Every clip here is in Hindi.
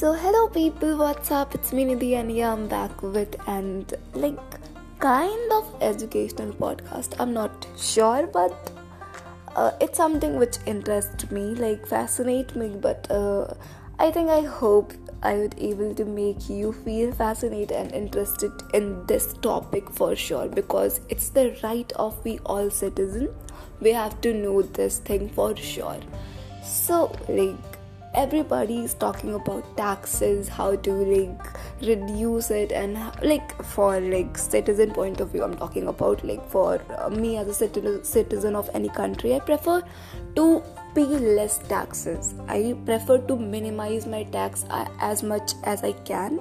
So, hello people, what's up? It's me Nidhi, and yeah, I'm back with and like kind of educational podcast. I'm not sure, but uh, it's something which interests me, like fascinate me. But uh, I think I hope I would able to make you feel fascinated and interested in this topic for sure because it's the right of we all citizen. We have to know this thing for sure. So, like everybody is talking about taxes how to like reduce it and like for like citizen point of view i'm talking about like for uh, me as a citizen citizen of any country i prefer to pay less taxes. I prefer to minimize my tax uh, as much as i can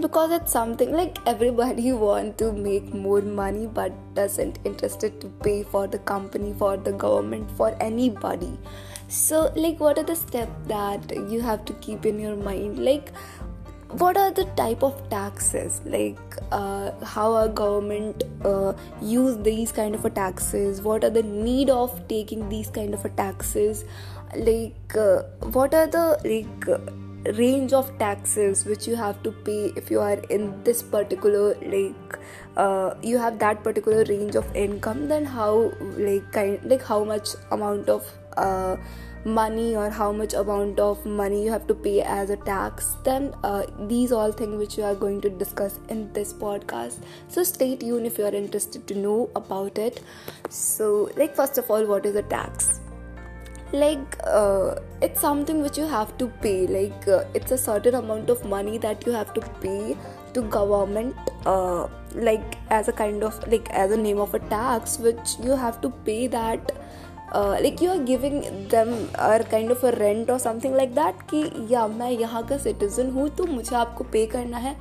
because it's something like everybody want to make more money but doesn't interested to pay for the company for the government for anybody so like what are the steps that you have to keep in your mind? Like what are the type of taxes? Like uh, how our government uh, use these kind of a taxes? What are the need of taking these kind of a taxes? Like uh, what are the like range of taxes which you have to pay if you are in this particular like uh, you have that particular range of income? Then how like kind like how much amount of uh, money or how much amount of money you have to pay as a tax then uh, these all things which we are going to discuss in this podcast. So stay tuned if you are interested to know about it. So like first of all what is a tax? Like uh, it's something which you have to pay. Like uh, it's a certain amount of money that you have to pay to government uh, like as a kind of like as a name of a tax which you have to pay that like you are giving them are kind of a rent or something like that कि या मैं यहाँ का सिटीजन हूँ तो मुझे आपको पे करना है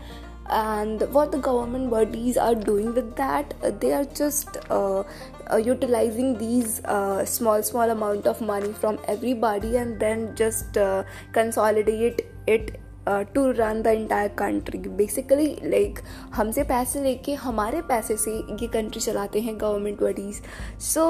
and what the government bodies are doing with that they are just uh, uh, utilizing these uh, small small amount of money from everybody and then just uh, consolidate it to run the entire country basically like हमसे पैसे लेके हमारे पैसे से ये कंट्री चलाते हैं government bodies so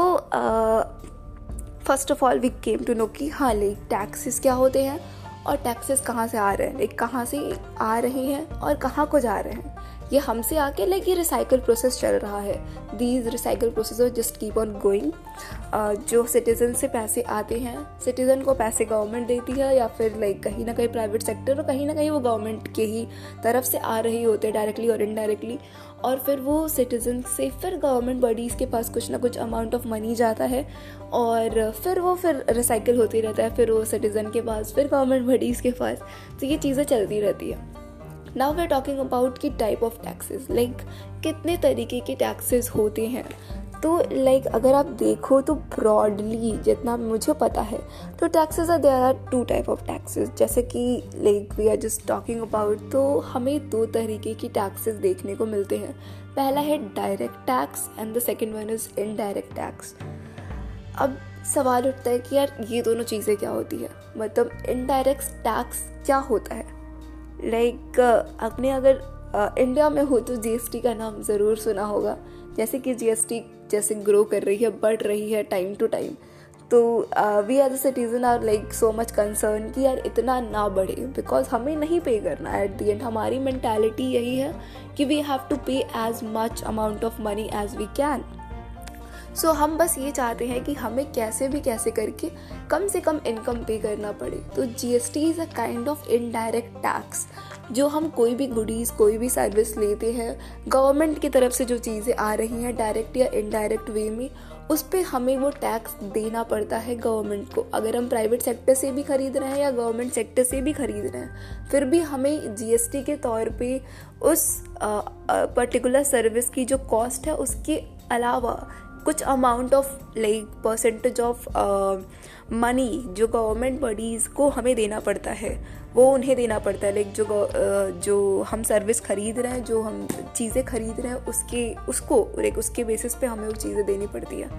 first of all we came to know कि हाँ लाइक टैक्सेस क्या होते हैं? और टैक्सेस कहाँ से आ रहे हैं? लाइक कहाँ से आ रहे हैं? और कहाँ को जा रहे हैं? ये हमसे आके लाइक ये रिसाइकल प्रोसेस चल रहा है। These recycle process just keep on going जो सिटीजन से पैसे आते हैं सिटीजन को पैसे गवर्नमेंट देती है या फिर लाइक कहीं ना कहीं प्राइवेट सेक्टर और कहीं ना कहीं वो गवर्नमेंट के ही तरफ़ से आ रही होते हैं डायरेक्टली और इनडायरेक्टली और फिर वो सिटीजन से फिर गवर्नमेंट बॉडीज़ के पास कुछ ना कुछ अमाउंट ऑफ़ मनी जाता है और फिर वो फिर रिसाइकिल होती रहता है, फिर वो सिटीज़न के पास, फिर गवर्नमेंट बॉडीज़ के पास। तो ये चीज़ें चलती रहती है। Now we are talking about की टाइप ऑफ़ टैक्सेस लाइक कितने तरीके के टैक्सेस होते हैं। तो लाइक like, अगर आप देखो तो ब्रॉडली जितना मुझे पता है तो taxes are there are two type of taxes जैसे कि like we are just talking about तो हमें दो तरीके की टैक्सेस देखने को मिलते हैं। पहला है direct tax and the second one is indirect tax अब सवाल उठता है कि यार ये दोनों चीज़ें क्या होती है? मतलब इनडायरेक्ट टैक्स क्या होता है? लाइक like, आपने अगर इंडिया में हो तो जीएसटी का नाम ज़रूर सुना होगा। जैसे कि जीएसटी जैसे ग्रो कर रही है बढ़ रही है टाइम टू टाइम तो we as a citizen are like so much concern कि यार इतना ना बढ़े। बिकॉज़ हमें नहीं पे करना। है एट दी एंड हमारी मैंटेलिटी यही है कि we have to pay as much amount of money as we can so हम बस ये चाहते हैं कि हमें कैसे भी कैसे करके कम से कम इनकम पे करना पड़े। तो G S T is a kind of indirect tax जो हम कोई भी गुडीज़ कोई भी सर्विस लेते हैं गवर्नमेंट की तरफ़ से जो चीज़ें आ रही हैं डायरेक्ट या इनडायरेक्ट वे में, उस पर हमें वो टैक्स देना पड़ता है गवर्नमेंट को। अगर हम प्राइवेट सेक्टर से भी खरीद रहे हैं या गवर्नमेंट सेक्टर से भी खरीद रहे हैं, फिर भी हमें जीएसटी के तौर पे उस पर्टिकुलर सर्विस की जो कॉस्ट है, उसके अलावा कुछ amount of like percentage of money जो गवर्नमेंट बॉडीज़ को हमें देना पड़ता है वो उन्हें देना पड़ता है। लाइक जो uh, जो हम सर्विस खरीद रहे हैं जो हम चीज़ें खरीद रहे हैं उसके उसको लाइक उसके बेसिस पे हमें वो चीज़ें देनी पड़ती है।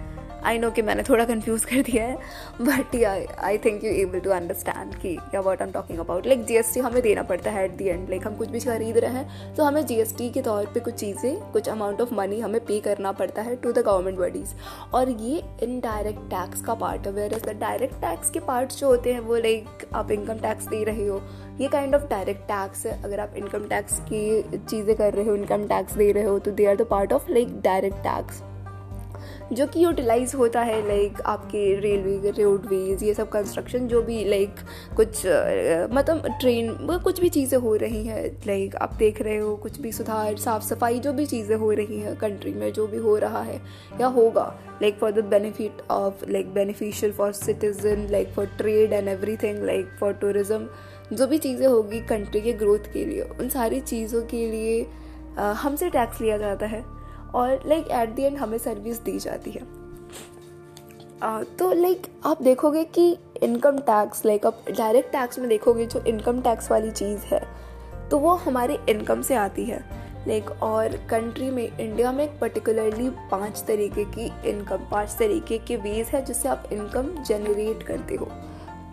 आई नो कि मैंने थोड़ा कंफ्यूज कर दिया है but I think you able to understand कि क्या what am talking about like GST हमें देना पड़ता है एट दी एंड लाइक हम कुछ भी खरीद रहे हैं तो हमें जीएसटी के तौर पे कुछ चीज़ें, कुछ अमाउंट ऑफ़ मनी हमें पे करना पड़ता है टू द गवर्नमेंट बॉडीज़ और ये इनडायरेक्ट टैक्स का पार्ट है वेर द डायरेक्ट टैक्स के पार्ट्स जो होते हैं, वो लाइक आप इनकम टैक्स दे रहे हो, ये काइंड ऑफ़ डायरेक्ट टैक्स है. अगर आप इनकम टैक्स की चीज़ें कर रहे हो इनकम टैक्स दे रहे हो तो they are the part of like direct tax जो कि यूटिलाइज होता है लाइक आपके रेलवे रोडवेज़ ये सब कंस्ट्रक्शन जो भी लाइक कुछ मतलब ट्रेन कुछ भी चीज़ें हो रही हैं लाइक आप देख रहे हो, कुछ भी सुधार साफ़ सफ़ाई जो भी चीज़ें हो रही हैं कंट्री में, जो भी हो रहा है, या होगा like for the benefit of like beneficial for citizen like for trade and everything like for tourism जो भी चीज़ें होगी कंट्री के ग्रोथ के लिए, उन सारी चीज़ों के लिए हमसे टैक्स लिया जाता है। और लाइक एट दी एंड हमें सर्विस दी जाती है। uh, तो लाइक आप देखोगे कि इनकम टैक्स लाइक आप डायरेक्ट टैक्स में देखोगे जो इनकम टैक्स वाली चीज़ है तो वो हमारे इनकम से आती है। लाइक और कंट्री में इंडिया में पर्टिकुलरली पाँच तरीके की इनकम पाँच तरीके के वेज है जिससे आप इनकम जनरेट करते हो।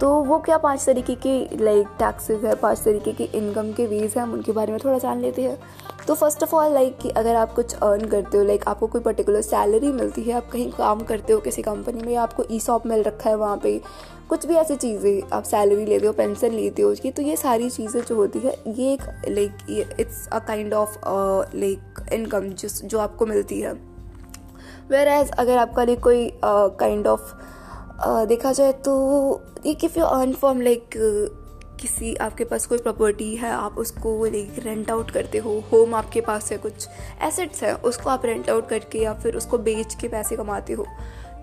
तो वो क्या पाँच तरीके के लाइक टैक्सेस है पाँच तरीके के इनकम के वेज हैं हम उनके बारे में थोड़ा जान लेते हैं। तो फ़र्स्ट ऑफ़ ऑल लाइक कि अगर आप कुछ अर्न करते हो लाइक like, आपको कोई पर्टिकुलर सैलरी मिलती है आप कहीं काम करते हो किसी कंपनी में आपको ई सॉप मिल रखा है वहाँ पे कुछ भी ऐसी चीज़ें आप सैलरी लेते हो पेंशन लेते हो उसकी तो ये सारी चीज़ें जो होती है ये एक like it's a kind of like income जिस जो आपको मिलती है। वेर एज अगर आपका लाइक कोई काइंड ऑफ़ uh, देखा जाए तो एक if you earn from like किसी आपके पास कोई प्रॉपर्टी है, आप उसको लाइक रेंट आउट करते हो होम आपके पास है कुछ एसेट्स हैं, उसको आप रेंट आउट करके या फिर उसको बेच के पैसे कमाते हो।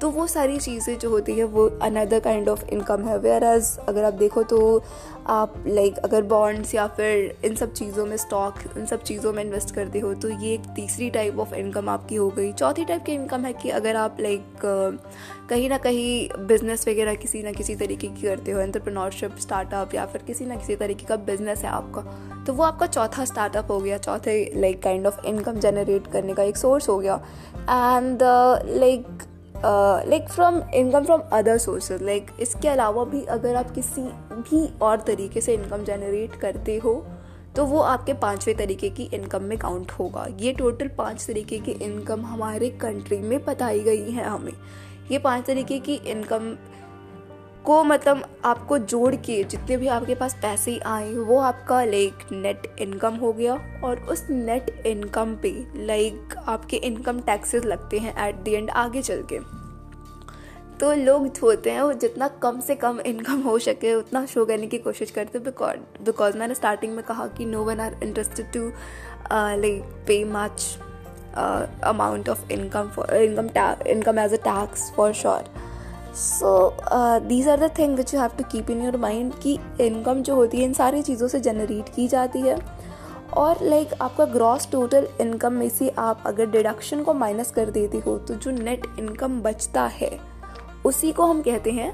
तो वो सारी चीज़ें जो होती है वो अनदर काइंड ऑफ़ इनकम है। वेयर एज अगर आप देखो तो आप लाइक like, अगर बॉन्ड्स या फिर इन सब चीज़ों में स्टॉक इन सब चीज़ों में इन्वेस्ट करते हो तो ये एक तीसरी टाइप ऑफ़ इनकम आपकी हो गई। चौथी टाइप की इनकम है कि अगर आप लाइक like, कहीं ना कहीं बिज़नेस वगैरह किसी ना किसी तरीके की करते हो एंटरप्रेन्योरशिप स्टार्टअप या फिर किसी ना किसी तरीके का बिज़नेस है आपका तो वो आपका चौथा स्टार्टअप हो गया चौथे like kind of income generate करने का एक सोर्स हो गया। And like like from income from other sources like इसके अलावा भी अगर आप किसी भी और तरीके से इनकम जनरेट करते हो तो वो आपके पाँचवें तरीके की इनकम में काउंट होगा। ये टोटल पाँच तरीके की इनकम हमारे कंट्री में बताई गई है हमें। ये पाँच तरीके की इनकम को मतलब आपको जोड़ के जितने भी आपके पास पैसे आए वो आपका लाइक नेट इनकम हो गया और उस नेट इनकम पे लाइक आपके इनकम टैक्सेस लगते हैं एट द एंड आगे चल के। तो लोग होते हैं, वो जितना कम से कम इनकम हो सके, उतना शो करने की कोशिश करते हैं बिकॉज़ बिकॉज़ मैंने स्टार्टिंग में कहा कि no one are interested to like pay much amount of income for income income as a tax for sure so these are the thing which you have to keep in your mind कि इनकम जो होती है इन सारी चीज़ों से जनरेट की जाती है। और लाइक like, आपका ग्रॉस टोटल इनकम में से आप अगर डिडक्शन को माइनस कर देते हो तो जो नेट इनकम बचता है उसी को हम कहते हैं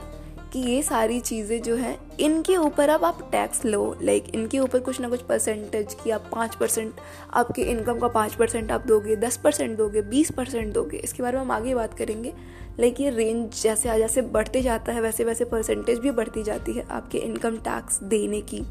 कि ये सारी चीज़ें जो हैं इनके ऊपर अब आप टैक्स लो। लाइक like, इनके ऊपर कुछ ना कुछ परसेंटेज की आप पाँच परसेंट आपके इनकम का पाँच परसेंट आप दोगे दस परसेंट दोगे बीस परसेंट दोगे। इसके बारे में हम आगे बात करेंगे। लाइक ये रेंज जैसे जैसे बढ़ते जाता है वैसे वैसे परसेंटेज भी बढ़ती जाती है आपके इनकम टैक्स देने की।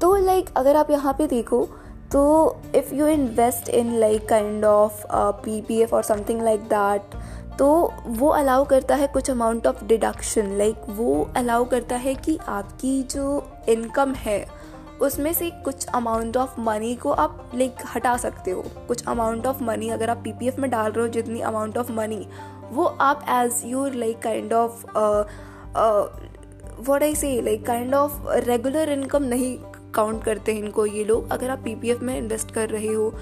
तो लाइक like, अगर आप यहाँ पे देखो तो if you invest in like kind of P P F or something like that तो वो अलाउ करता है कुछ अमाउंट ऑफ़ डिडक्शन लाइक वो अलाउ करता है कि आपकी जो इनकम है उसमें से कुछ अमाउंट ऑफ़ मनी को आप लाइक हटा सकते हो। कुछ अमाउंट ऑफ़ मनी अगर आप पीपीएफ में डाल रहे हो, जितनी अमाउंट ऑफ़ मनी वो आप as your like kind of what I say like kind of regular income नहीं काउंट करते हैं इनको ये लोग। अगर आप पीपीएफ में इन्वेस्ट कर रहे हो,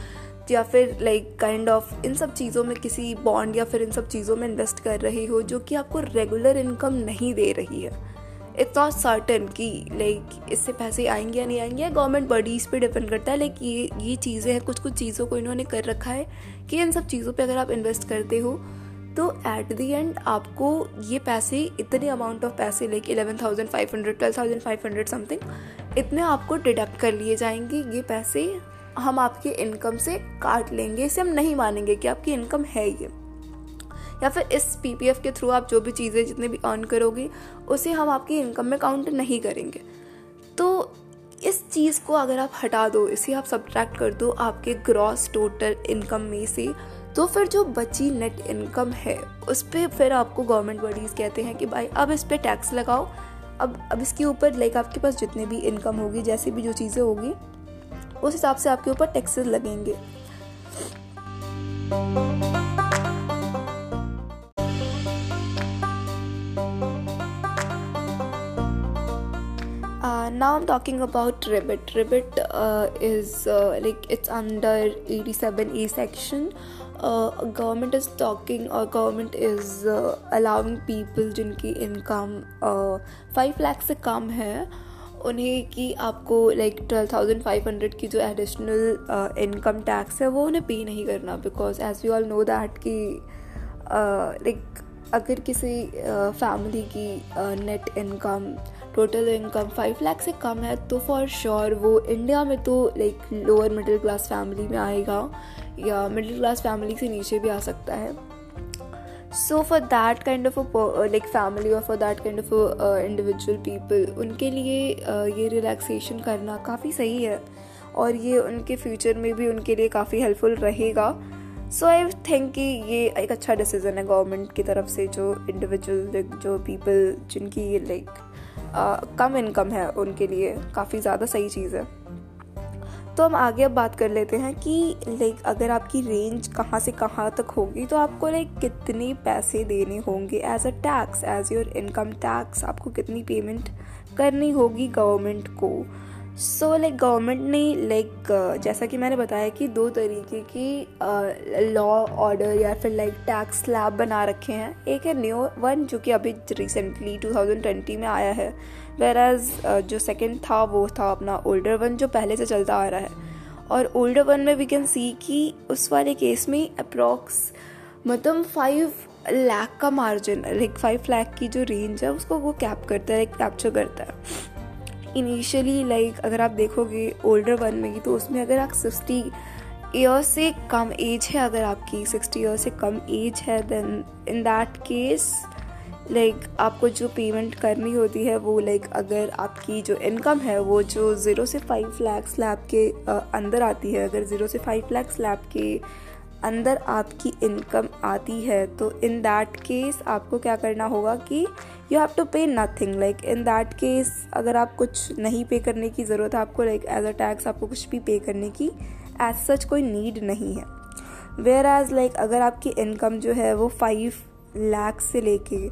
या फिर लाइक काइंड ऑफ़ इन सब चीज़ों में किसी बॉन्ड या फिर इन सब चीज़ों में इन्वेस्ट कर रहे हो, जो कि आपको रेगुलर इनकम नहीं दे रही है। इट्स नॉट सर्टन कि लाइक इससे पैसे आएँगे या नहीं आएँगे गवर्नमेंट बॉडीज पे डिपेंड करता है लाइक ये ये चीज़ें हैं कुछ कुछ चीज़ों को इन्होंने कर रखा है, कि इन सब चीज़ों पे अगर आप इन्वेस्ट करते हो तो एट द एंड आपको ये पैसे, इतने अमाउंट ऑफ़ पैसे like eleven thousand five hundred twelve thousand five hundred something इतने आपको डिडक्ट कर लिए जाएँगे, ये पैसे हम आपके इनकम से काट लेंगे, इसे हम नहीं मानेंगे कि आपकी इनकम है ये। या फिर इस पीपीएफ के थ्रू आप जो भी चीज़ें जितने भी अर्न करोगे, उसे हम आपकी इनकम में काउंट नहीं करेंगे। तो इस चीज़ को अगर आप हटा दो, इसे आप सब्ट्रैक्ट कर दो आपके ग्रॉस टोटल इनकम में से तो फिर जो बची नेट इनकम है, उस पर फिर आपको गवर्नमेंट बॉडीज़ कहते हैं कि भाई अब इस पर टैक्स लगाओ। अब अब इसके ऊपर लाइक आपके पास जितने भी इनकम होगी, जैसी भी जो चीज़ें होगी, उस हिसाब से आपके ऊपर टैक्सेस लगेंगे। Now I'm talking about Ribbit. Ribbit uh, is uh, like it's under 87A section. Uh, government is talking or government is uh, allowing people जिनकी इनकम फाइव लाख से कम है उन्हें कि आपको like twelve thousand five hundred की जो एडिशनल इनकम टैक्स है वो उन्हें पे नहीं करना because as we all know that कि लाइक अगर किसी फैमिली की net income total income five lakh से कम है तो फॉर श्योर वो इंडिया में तो like lower middle class family में आएगा या मिडिल क्लास फैमिली से नीचे भी आ सकता है। So for that kind of like family और for that kind of individual people उनके लिए uh, ये रिलैक्सेशन करना काफ़ी सही है और ये उनके फ्यूचर में भी उनके लिए काफ़ी हेल्पफुल रहेगा। सो आई थिंक कि ये एक अच्छा डिसीज़न है गवर्नमेंट की तरफ़ से जो इंडिविजुअल जो पीपल जिनकी ये लाइक कम इनकम है उनके लिए, काफ़ी ज़्यादा सही चीज़ है। तो हम आगे अब बात कर लेते हैं कि लाइक अगर आपकी रेंज कहाँ से कहाँ तक होगी तो आपको लाइक कितने पैसे देने होंगे? As a tax as your income tax आपको कितनी पेमेंट करनी होगी गवर्नमेंट को? सो लाइक गवर्नमेंट ने लाइक like, जैसा कि मैंने बताया कि दो तरीके की लॉ uh, ऑर्डर या फिर लाइक टैक्स स्लैब बना रखे हैं। एक है न्यू वन जो कि अभी रिसेंटली 2020 में आया है। वेर एज uh, जो सेकंड था वो था अपना ओल्डर वन जो पहले से चलता आ रहा है। और ओल्डर वन में वी कैन सी कि उस वाले केस में अप्रॉक्स मतलब फाइव लाख का मार्जिन लाइक फाइव लाख की जो रेंज है उसको वो कैप करता है कैप्चर करता है। इनिशियली लाइक अगर आप देखोगे ओल्डर वन में तो उसमें अगर आप सिक्सटी ईयर से कम एज है अगर आपकी सिक्सटी ईयर से कम एज है then in that case like आपको जो पेमेंट करनी होती है वो लाइक like, अगर आपकी जो इनकम है वो जो ज़ीरो से फाइव लैख स्लैब के अंदर आती है अगर ज़ीरो से फाइव लैख स्लैब के अंदर आपकी इनकम आती है तो इन दैट केस आपको क्या करना होगा कि you have to pay nothing like in that case अगर आप कुछ नहीं पे करने की ज़रूरत है, आपको लाइक एज अ टैक्स आपको कुछ भी पे करने की एज सच कोई नीड नहीं है। वेयर एज लाइक अगर आपकी इनकम जो है, वो फाइव लाख से लेके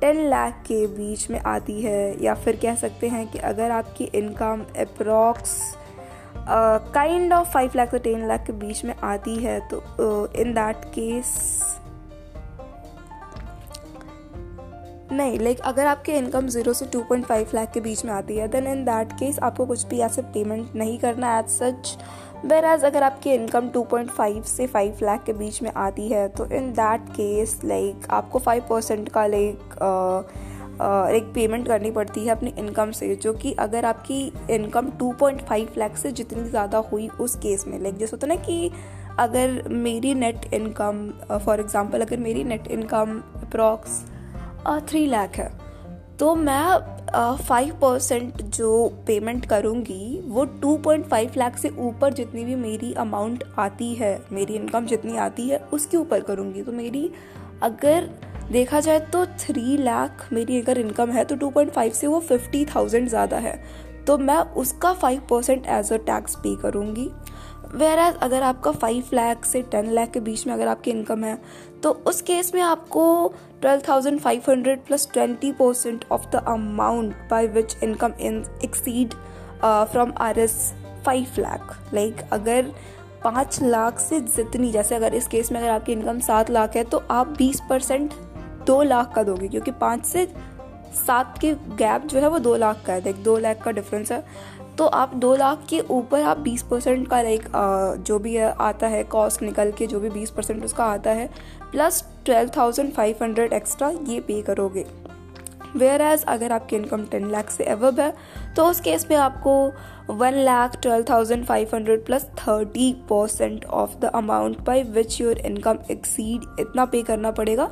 टेन लाख के बीच में आती है, या फिर कह सकते हैं कि अगर आपकी income approx kind of five lakh से टेन लाख के बीच में आती है तो इन दैट केस नहीं लाइक अगर आपकी इनकम ज़ीरो से टू पॉइंट फाइव लाख के बीच में आती है देन इन दैट केस आपको कुछ भी ऐसे पेमेंट नहीं करना एज सच वेर एज अगर आपकी इनकम टू पॉइंट फाइव से फाइव लाख के बीच में आती है तो इन दैट केस लाइक आपको फाइव परसेंट का लाइक एक पेमेंट करनी पड़ती है अपनी इनकम से, जो कि अगर आपकी इनकम 2.5 लाख से जितनी ज़्यादा हुई उस केस में लाइक जैसे होता ना कि अगर मेरी नेट इनकम फॉर एग्जांपल अगर मेरी net income approx three lakh है। तो मैं फाइव परसेंट जो पेमेंट करूँगी, वो टू पॉइंट फाइव लाख से ऊपर जितनी भी मेरी अमाउंट आती है, मेरी इनकम जितनी आती है, उसके ऊपर करूँगी। तो मेरी, अगर देखा जाए तो थ्री लाख मेरी अगर इनकम है तो टू पॉइंट फाइव से वो फिफ्टी थाउज़ेंड ज़्यादा है। तो मैं उसका five percent as a tax pay करूँगी। वेर एज अगर आपका फाइव लाख से टेन लाख के बीच में अगर आपकी इनकम है तो उस केस में आपको twelve thousand five hundred plus twenty percent of the amount by which income in exceed from R S five lakh like अगर पाँच लाख से जितनी, जैसे अगर इस केस में अगर आपकी इनकम सात लाख है तो आप बीस परसेंट दो लाख का दोगे, क्योंकि पाँच से सात के गैप जो है वो दो लाख का है। देख, दो लाख का डिफरेंस है। तो आप दो लाख के ऊपर आप बीस परसेंट का लाइक जो भी आता है कॉस्ट निकल के, जो भी बीस परसेंट उसका आता है plus twelve thousand five hundred extra ये पे करोगे। वेयर एज अगर आपकी इनकम टेन लाख से एवब है तो उस केस में आपको one lakh twelve thousand five hundred plus thirty percent of the amount by which your income exceed इतना पे करना पड़ेगा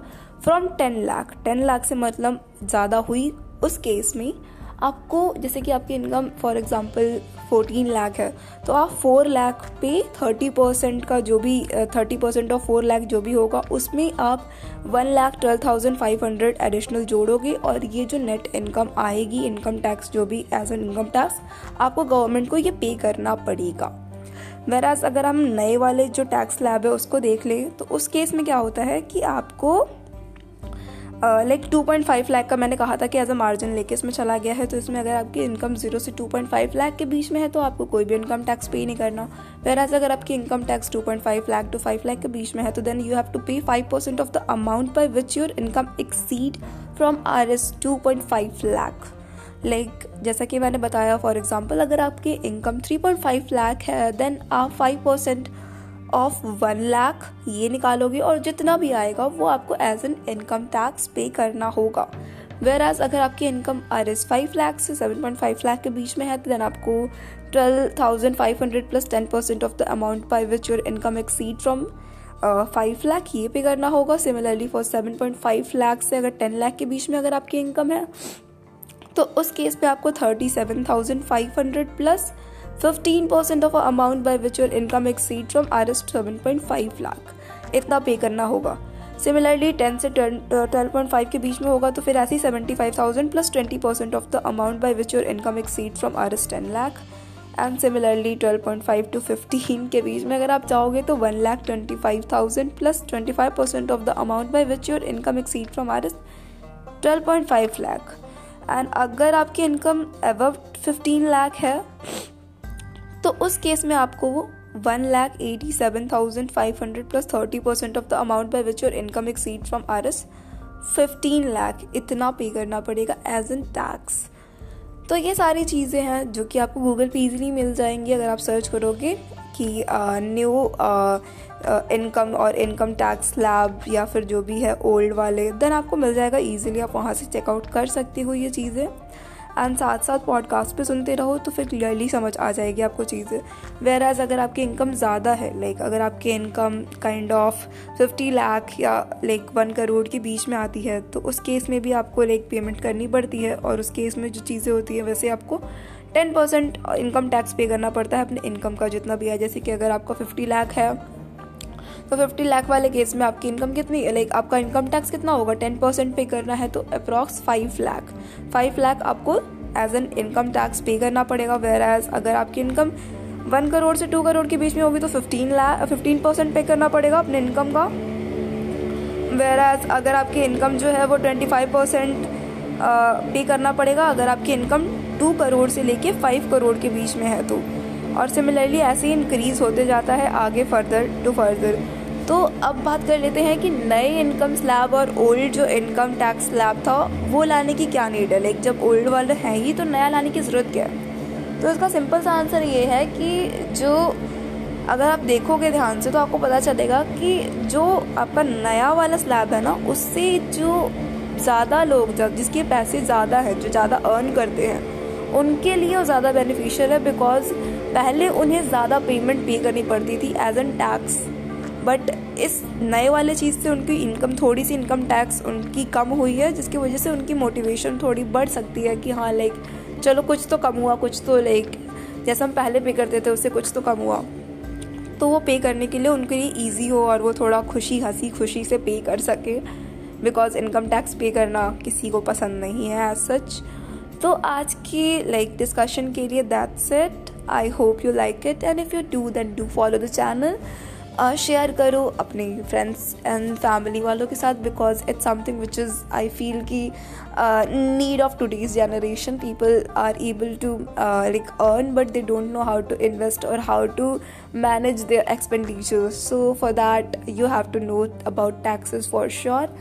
from ten lakh ten lakh से मतलब ज़्यादा हुई उस केस में। आपको, जैसे कि आपकी income for example fourteen lakh है तो आप फोर लाख पे थर्टी परसेंट का जो भी thirty percent of four lakh जो भी होगा, उसमें आप one lakh twelve thousand five hundred additional जोड़ोगे और ये जो नेट इनकम आएगी इनकम टैक्स जो भी एज एन इनकम टैक्स आपको गवर्नमेंट को ये पे करना पड़ेगा। वेराज अगर हम नए वाले जो टैक्स लैब है, उसको देख लें तो उस केस में क्या होता है कि आपको like two point five lakh का मैंने कहा था कि एज अ मार्जिन लेके इसमें चला गया है तो इसमें अगर आपकी इनकम ज़ीरो से टू पॉइंट फाइव लाख के बीच में है तो आपको कोई भी इनकम टैक्स पे नहीं करना। वेर एज अगर आपकी income tax two point five lakh to five lakh के बीच में है तो then you have to pay five percent of the amount by which your income exceed from R S two point five lakh like जैसा कि मैंने बताया फॉर एग्ज़ाम्पल अगर आपकी income three point five lakh है देन आप five percent of one lakh ये निकालोगे और जितना भी आएगा वो आपको एज एन इनकम टैक्स पे करना होगा। वेर एज अगर आपकी income R S five lakh से सेवन पॉइंट फाइव लाख के बीच में है तो देन आपको twelve thousand five hundred plus ten percent of the amount by which your income exceed from five lakh ये पे करना होगा। Similarly for seven point five lakh से अगर टेन लाख के बीच में अगर आपकी इनकम है तो उस केस पे आपको thirty seven thousand five hundred plus 15% of amount by which your income exceed from R S seven point five lakh इतना पे करना होगा। सिमिलरली टेन से ट्वेल्व पॉइंट फाइव के बीच में होगा तो फिर ऐसे ही seventy five thousand plus twenty percent of the amount by which your income exceed from R S ten lakh and similarly twelve point five to fifteen के बीच में अगर आप चाहोगे तो one lakh twenty five thousand plus twenty five percent of the amount by which your income exceed from R S twelve point five lakh and अगर आपकी इनकम अबव फिफ्टीन लाख है तो उस केस में आपको वो one lakh eighty seven thousand five hundred plus thirty percent of the amount by which your income exceed from R S fifteen lakh इतना पे करना पड़ेगा एज एन टैक्स तो ये सारी चीज़ें हैं जो कि आपको गूगल पे इजीली मिल जाएँगी अगर आप सर्च करोगे। कि न्यू इनकम और इनकम टैक्स लैब या फिर जो भी है ओल्ड वाले देन आपको मिल जाएगा इजीली आप वहाँ से चेकआउट कर सकते हो ये चीज़ें। एंड साथ साथ पॉडकास्ट पे सुनते रहो तो फिर क्लियरली समझ आ जाएगी आपको चीज़ें। वेर एज अगर आपकी इनकम ज़्यादा है लाइक अगर आपकी income kind of fifty lakh या लाइक वन करोड़ के बीच में आती है तो उस केस में भी आपको लाइक पेमेंट करनी पड़ती है और उस केस में जो चीज़ें होती हैं, वैसे आपको टेन परसेंट इनकम टैक्स पे करना पड़ता है अपने इनकम का, जितना भी है। जैसे कि अगर आपका फिफ्टी लाख है तो फिफ्टी लाख वाले केस में आपकी इनकम कितनी लाइक आपका इनकम टैक्स कितना होगा? टेन परसेंट पे करना है तो approx five lakh five lakh आपको एज एन इनकम टैक्स पे करना पड़ेगा। वेर एज अगर आपकी इनकम वन करोड़ से टू करोड़ के बीच में होगी तो फिफ्टीन लाख फिफ्टीन परसेंट पे करना पड़ेगा अपने इनकम का। वेर एज अगर आपकी इनकम जो है, वो ट्वेंटी फाइव परसेंट पे करना पड़ेगा। अगर आपकी इनकम टू करोड़ से लेके फाइव करोड़ के बीच में है तो। और सिमिलरली ऐसे ही इंक्रीज होते जाता है आगे फर्दर टू फर्दर तो अब बात कर लेते हैं कि नए इनकम स्लैब और ओल्ड जो इनकम टैक्स स्लैब था, वो लाने की क्या नीड है? लाइक जब ओल्ड वाले हैं ही तो नया लाने की ज़रूरत क्या है? तो इसका सिंपल सा आंसर ये है कि जो, अगर आप देखोगे ध्यान से तो आपको पता चलेगा कि जो आपका नया वाला स्लैब है ना, उससे जो ज़्यादा लोग, जब जिसके पैसे ज़्यादा हैं, जो ज़्यादा अर्न करते हैं उनके लिए ज़्यादा बेनिफिशियल है बिकॉज़ पहले उन्हें ज़्यादा पेमेंट पे करनी पड़ती थी एज एन टैक्स बट इस नए वाले चीज़ से उनकी इनकम थोड़ी सी इनकम टैक्स उनकी कम हुई है, जिसकी वजह से उनकी मोटिवेशन थोड़ी बढ़ सकती है कि हाँ लाइक चलो कुछ तो कम हुआ, कुछ तो लाइक जैसा हम पहले पे करते थे, उससे कुछ तो कम हुआ। तो वो पे करने के लिए उनके लिए ईजी हो और वो थोड़ा खुशी, हँसी, खुशी से पे कर सके। बिकॉज़ इनकम टैक्स पे करना किसी को पसंद नहीं है एज सच तो आज की लाइक डिस्कशन के लिए that's it I hope you like it and if you do then do follow the channel share करो अपने फ्रेंड्स एंड फैमिली वालों के साथ because it's something which is I feel की need of today's generation people are able to like earn but they don't know how to invest और how to manage their expenditures so for that you have to know about taxes for sure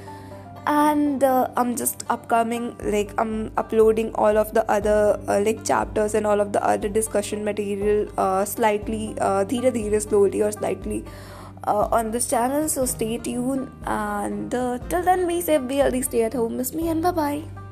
and uh, i'm just upcoming like i'm uploading all of the other uh, like chapters and all of the other discussion material uh, slightly uh, dhira dhira slowly or slightly uh, on this channel. So stay tuned and uh, till then be safe be healthy stay at home. Miss me and bye bye